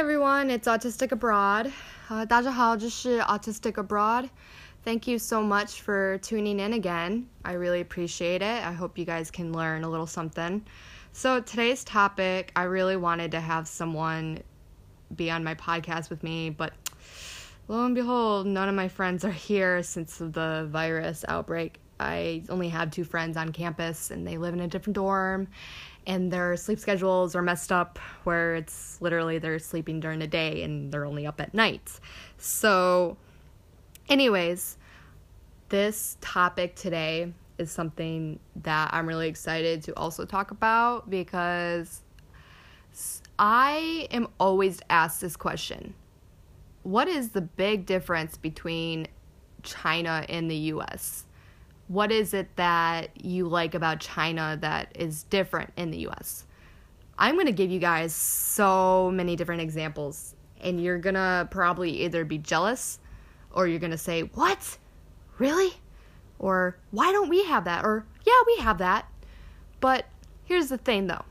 everyone, it's Autistic Abroad. Uh, 大家好，这是 Autistic Abroad. Thank you so much for tuning in again. I really appreciate it. I hope you guys can learn a little something. So, today's topic, I really wanted to have someone be on my podcast with me, but lo and behold, none of my friends are here since the virus outbreak. I only have two friends on campus and they live in a different dorm and their sleep schedules are messed up where it's literally they're sleeping during the day and they're only up at night. So, anyways, this topic today is something that I'm really excited to also talk about because I am always asked this question What is the big difference between China and the US? What is it that you like about China that is different in the US? I'm going to give you guys so many different examples, and you're going to probably either be jealous or you're going to say, What? Really? Or why don't we have that? Or yeah, we have that. But here's the thing though.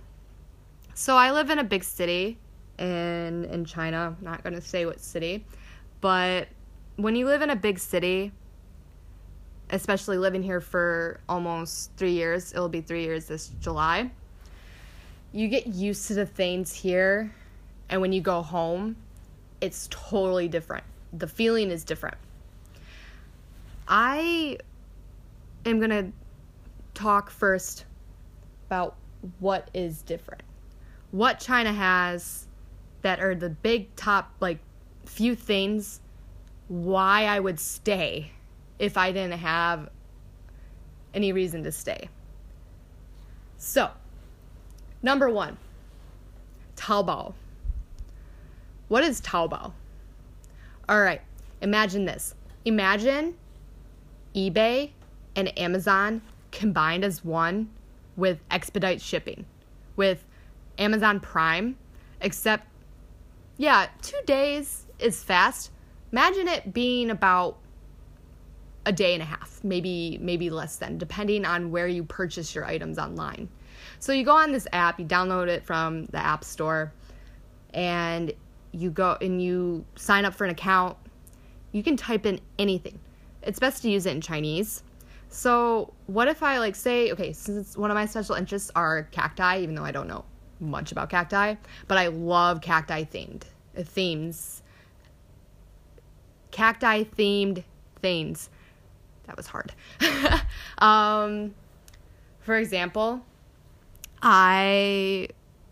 So I live in a big city in in China. I'm not going to say what city, but when you live in a big city, especially living here for almost three years. It'll be three years this July. You get used to the things here, and when you go home, it's totally different. The feeling is different. I am going to talk first about what is different. What China has that are the big top, like, few things why I would stay if I didn't have any reason to stay. So, number one, Taobao. What is Taobao? All right, imagine this. Imagine eBay and Amazon combined as one with expedite shipping, with Amazon Prime, except, yeah, two days is fast. Imagine it being about a day and a half, maybe maybe less than, depending on where you purchase your items online. So you go on this app, you download it from the App Store, and you go and you sign up for an account. You can type in anything. It's best to use it in Chinese. So, what if I like say, okay, since one of my special interests are cacti, even though I don't know much about cacti, but I love cacti themed themes. Cacti themed things that was hard. um, for example, I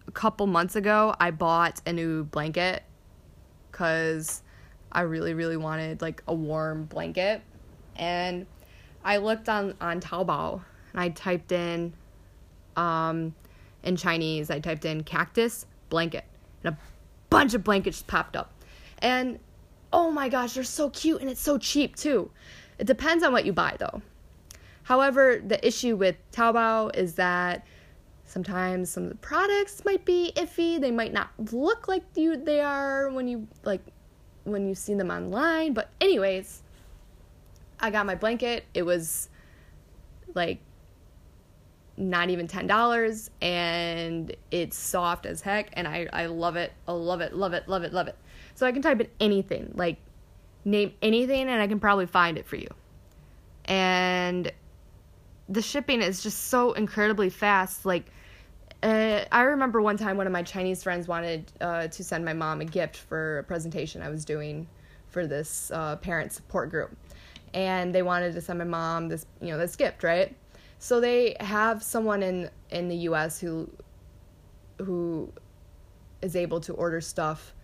a couple months ago I bought a new blanket because I really really wanted like a warm blanket, and I looked on on Taobao and I typed in um, in Chinese I typed in cactus blanket and a bunch of blankets popped up, and oh my gosh they're so cute and it's so cheap too. It depends on what you buy though. However, the issue with Taobao is that sometimes some of the products might be iffy. They might not look like you they are when you like when you see them online. But anyways, I got my blanket. It was like not even ten dollars and it's soft as heck and I, I love it. I love it, love it, love it, love it. So I can type in anything. Like name anything and I can probably find it for you. And the shipping is just so incredibly fast. Like, uh, I remember one time one of my Chinese friends wanted uh, to send my mom a gift for a presentation I was doing for this uh, parent support group, and they wanted to send my mom this, you know, this gift, right? So they have someone in in the U.S. who who is able to order stuff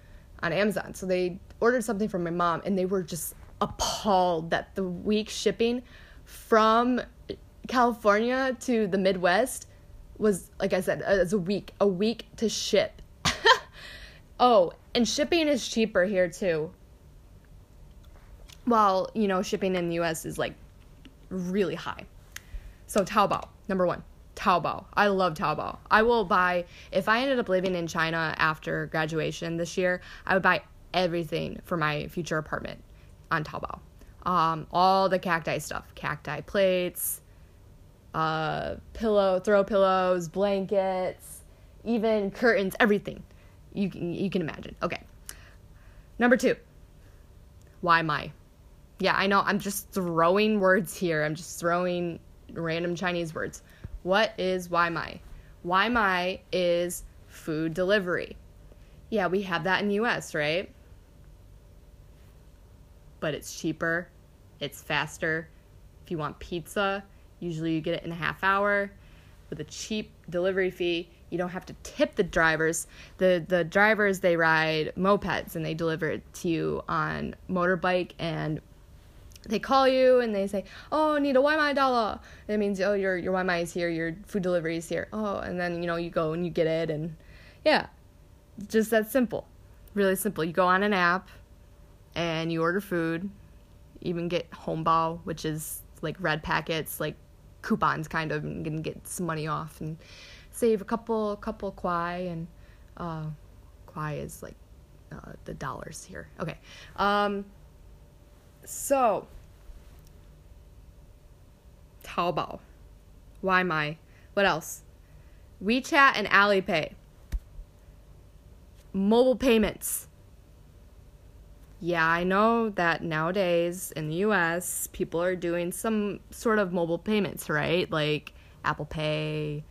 on Amazon. So they ordered something from my mom and they were just appalled that the week shipping from California to the Midwest was like I said as a week a week to ship. oh, and shipping is cheaper here too. While, you know, shipping in the US is like really high. So Taobao, number 1. Taobao. I love Taobao. I will buy if I ended up living in China after graduation this year, I would buy everything for my future apartment on Taobao. Um, all the cacti stuff, cacti plates, uh, pillow, throw pillows, blankets, even curtains, everything you can you can imagine. Okay, Number two, Waimai? Yeah, I know I'm just throwing words here. I'm just throwing random Chinese words. What is? Why my is food delivery. Yeah, we have that in the US, right? But it's cheaper, it's faster. If you want pizza, usually you get it in a half hour with a cheap delivery fee. You don't have to tip the drivers. The the drivers they ride mopeds and they deliver it to you on motorbike and they call you and they say, "Oh, need a Waimai dollar." It means, "Oh, your your Waimai is here. Your food delivery is here." Oh, and then you know you go and you get it, and yeah, just that simple, really simple. You go on an app, and you order food. Even get hongbao, which is like red packets, like coupons, kind of, and can get some money off and save a couple couple kwai and uh, kwai is like uh, the dollars here. Okay. Um, so Taobao. Waimai? What else? WeChat and Alipay. Mobile payments. Yeah, I know that nowadays in the US, people are doing some sort of mobile payments, right? Like Apple Pay,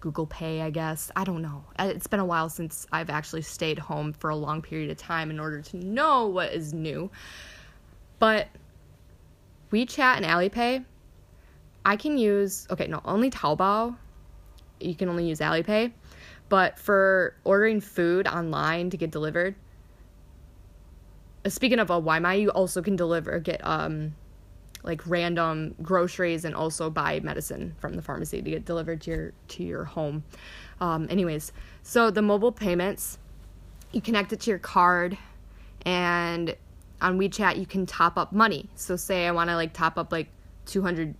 Google Pay, I guess. I don't know. Uh, it's been a while since I've actually stayed home for a long period of time in order to know what is new. But WeChat and Alipay, I can use, okay, no, only Taobao. You can only use Alipay. But for ordering food online to get delivered, uh, speaking of a Waimai, you also can deliver, get um, like random groceries and also buy medicine from the pharmacy to get delivered to your to your home. Um, anyways, so the mobile payments, you connect it to your card, and on WeChat you can top up money. So say I want to like top up like 200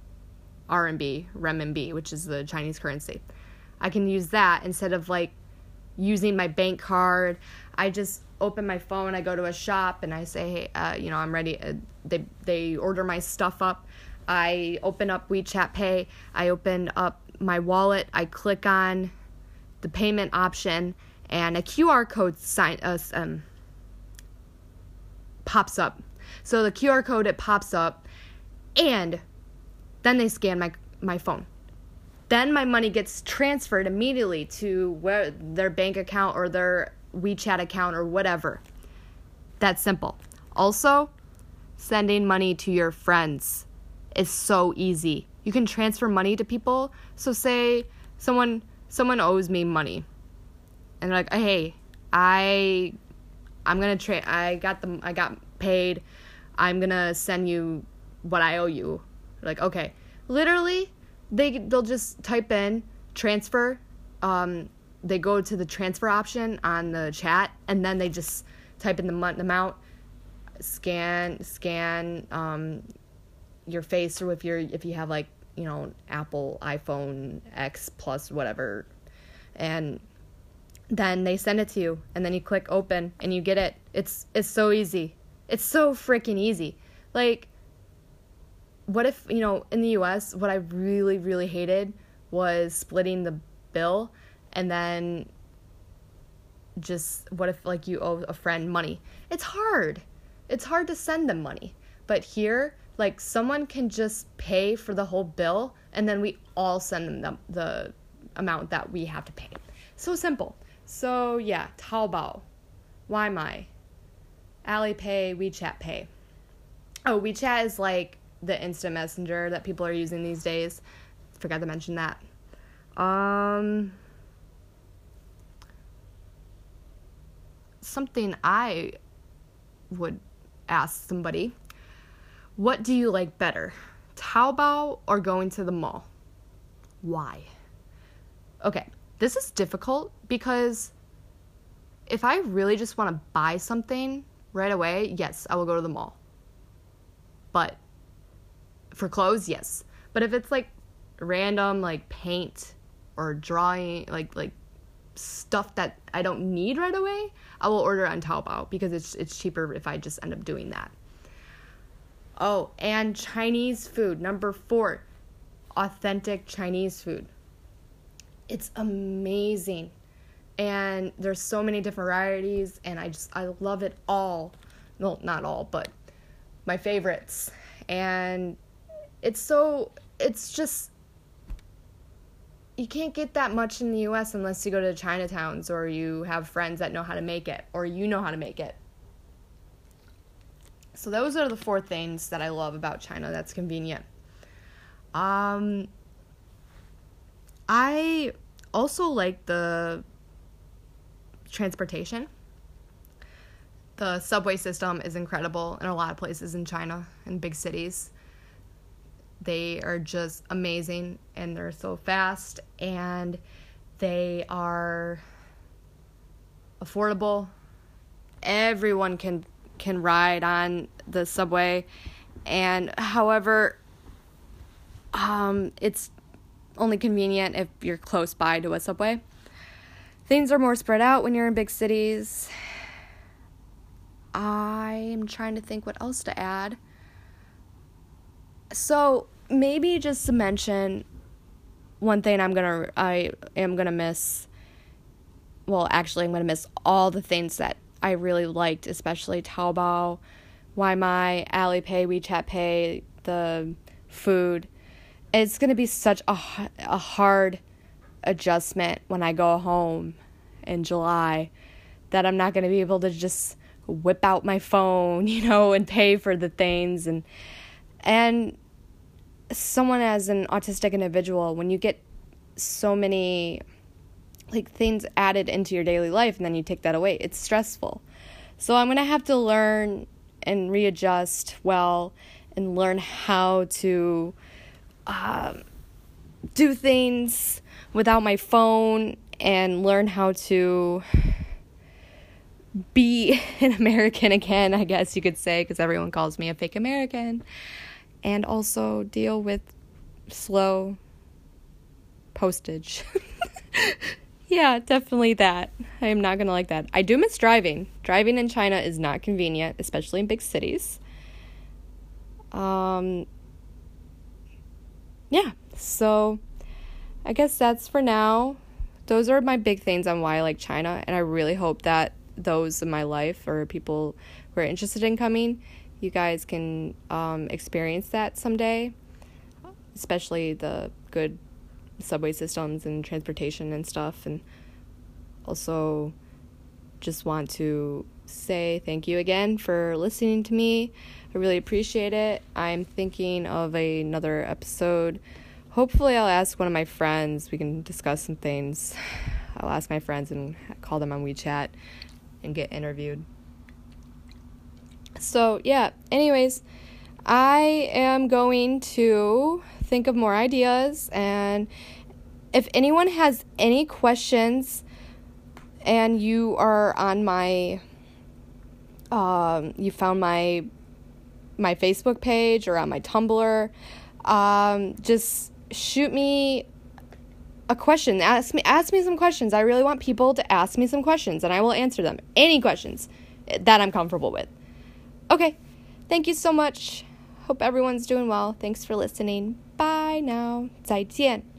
RMB, renminbi, which is the Chinese currency. I can use that instead of like using my bank card. I just open my phone, I go to a shop and I say, "Hey, uh, you know, I'm ready." Uh, they they order my stuff up. I open up WeChat Pay. I open up my wallet. I click on the payment option and a QR code sign uh, um, pops up. So the QR code it pops up and then they scan my my phone. Then my money gets transferred immediately to where their bank account or their WeChat account or whatever. That's simple. Also, sending money to your friends is so easy. You can transfer money to people. So say someone someone owes me money. And they're like, "Hey, I I'm to trade I got the I got paid. I'm to send you what I owe you." Like, okay. Literally, they they'll just type in transfer. Um, they go to the transfer option on the chat, and then they just type in the month amount, scan scan um, your face, or if you're if you have like you know Apple iPhone X plus whatever, and then they send it to you, and then you click open, and you get it. It's it's so easy. It's so freaking easy. Like what if you know in the us what i really really hated was splitting the bill and then just what if like you owe a friend money it's hard it's hard to send them money but here like someone can just pay for the whole bill and then we all send them the, the amount that we have to pay so simple so yeah taobao Waimai alipay wechat pay oh wechat is like the instant messenger that people are using these days. Forgot to mention that. Um, something I would ask somebody what do you like better, Taobao or going to the mall? Why? Okay, this is difficult because if I really just want to buy something right away, yes, I will go to the mall. But for clothes, yes. But if it's like random like paint or drawing like like stuff that I don't need right away, I will order on Taobao because it's it's cheaper if I just end up doing that. Oh, and Chinese food. Number 4. Authentic Chinese food. It's amazing. And there's so many different varieties and I just I love it all. well, not all, but my favorites. And it's so, it's just, you can't get that much in the US unless you go to Chinatowns or you have friends that know how to make it or you know how to make it. So those are the four things that I love about China that's convenient. Um I also like the transportation. The subway system is incredible in a lot of places in China, in big cities. They are just amazing and they're so fast and they are affordable. Everyone can can ride on the subway and however um, it's only convenient if you're close by to a subway. Things are more spread out when you're in big cities. I'm trying to think what else to add. So, maybe just to mention one thing I'm going to I am going to miss well, actually I'm going to miss all the things that I really liked, especially Taobao, Waimai, Alipay, WeChat Pay, the food. It's going to be such a, a hard adjustment when I go home in July that I'm not going to be able to just whip out my phone, you know, and pay for the things and and someone as an autistic individual when you get so many like things added into your daily life and then you take that away, it's stressful. So I'm going to have to learn and readjust well and learn how to um, do things without my phone and learn how to be an American again, I guess you could say, because everyone calls me a fake American. And also deal with slow postage. yeah, definitely that. I am not going to like that. I do miss driving. Driving in China is not convenient, especially in big cities. Um, yeah, so I guess that's for now. Those are my big things on why I like China, and I really hope that those in my life or people who are interested in coming, you guys can um, experience that someday, especially the good subway systems and transportation and stuff. And also, just want to say thank you again for listening to me. I really appreciate it. I'm thinking of another episode. Hopefully, I'll ask one of my friends. We can discuss some things. I'll ask my friends and call them on WeChat and get interviewed. So, yeah, anyways, I am going to think of more ideas and if anyone has any questions and you are on my um, you found my my Facebook page or on my Tumblr, um, just shoot me a question. Ask me ask me some questions. I really want people to ask me some questions and I will answer them. Any questions that I'm comfortable with. Okay. Thank you so much. Hope everyone's doing well. Thanks for listening. Bye now. 再见.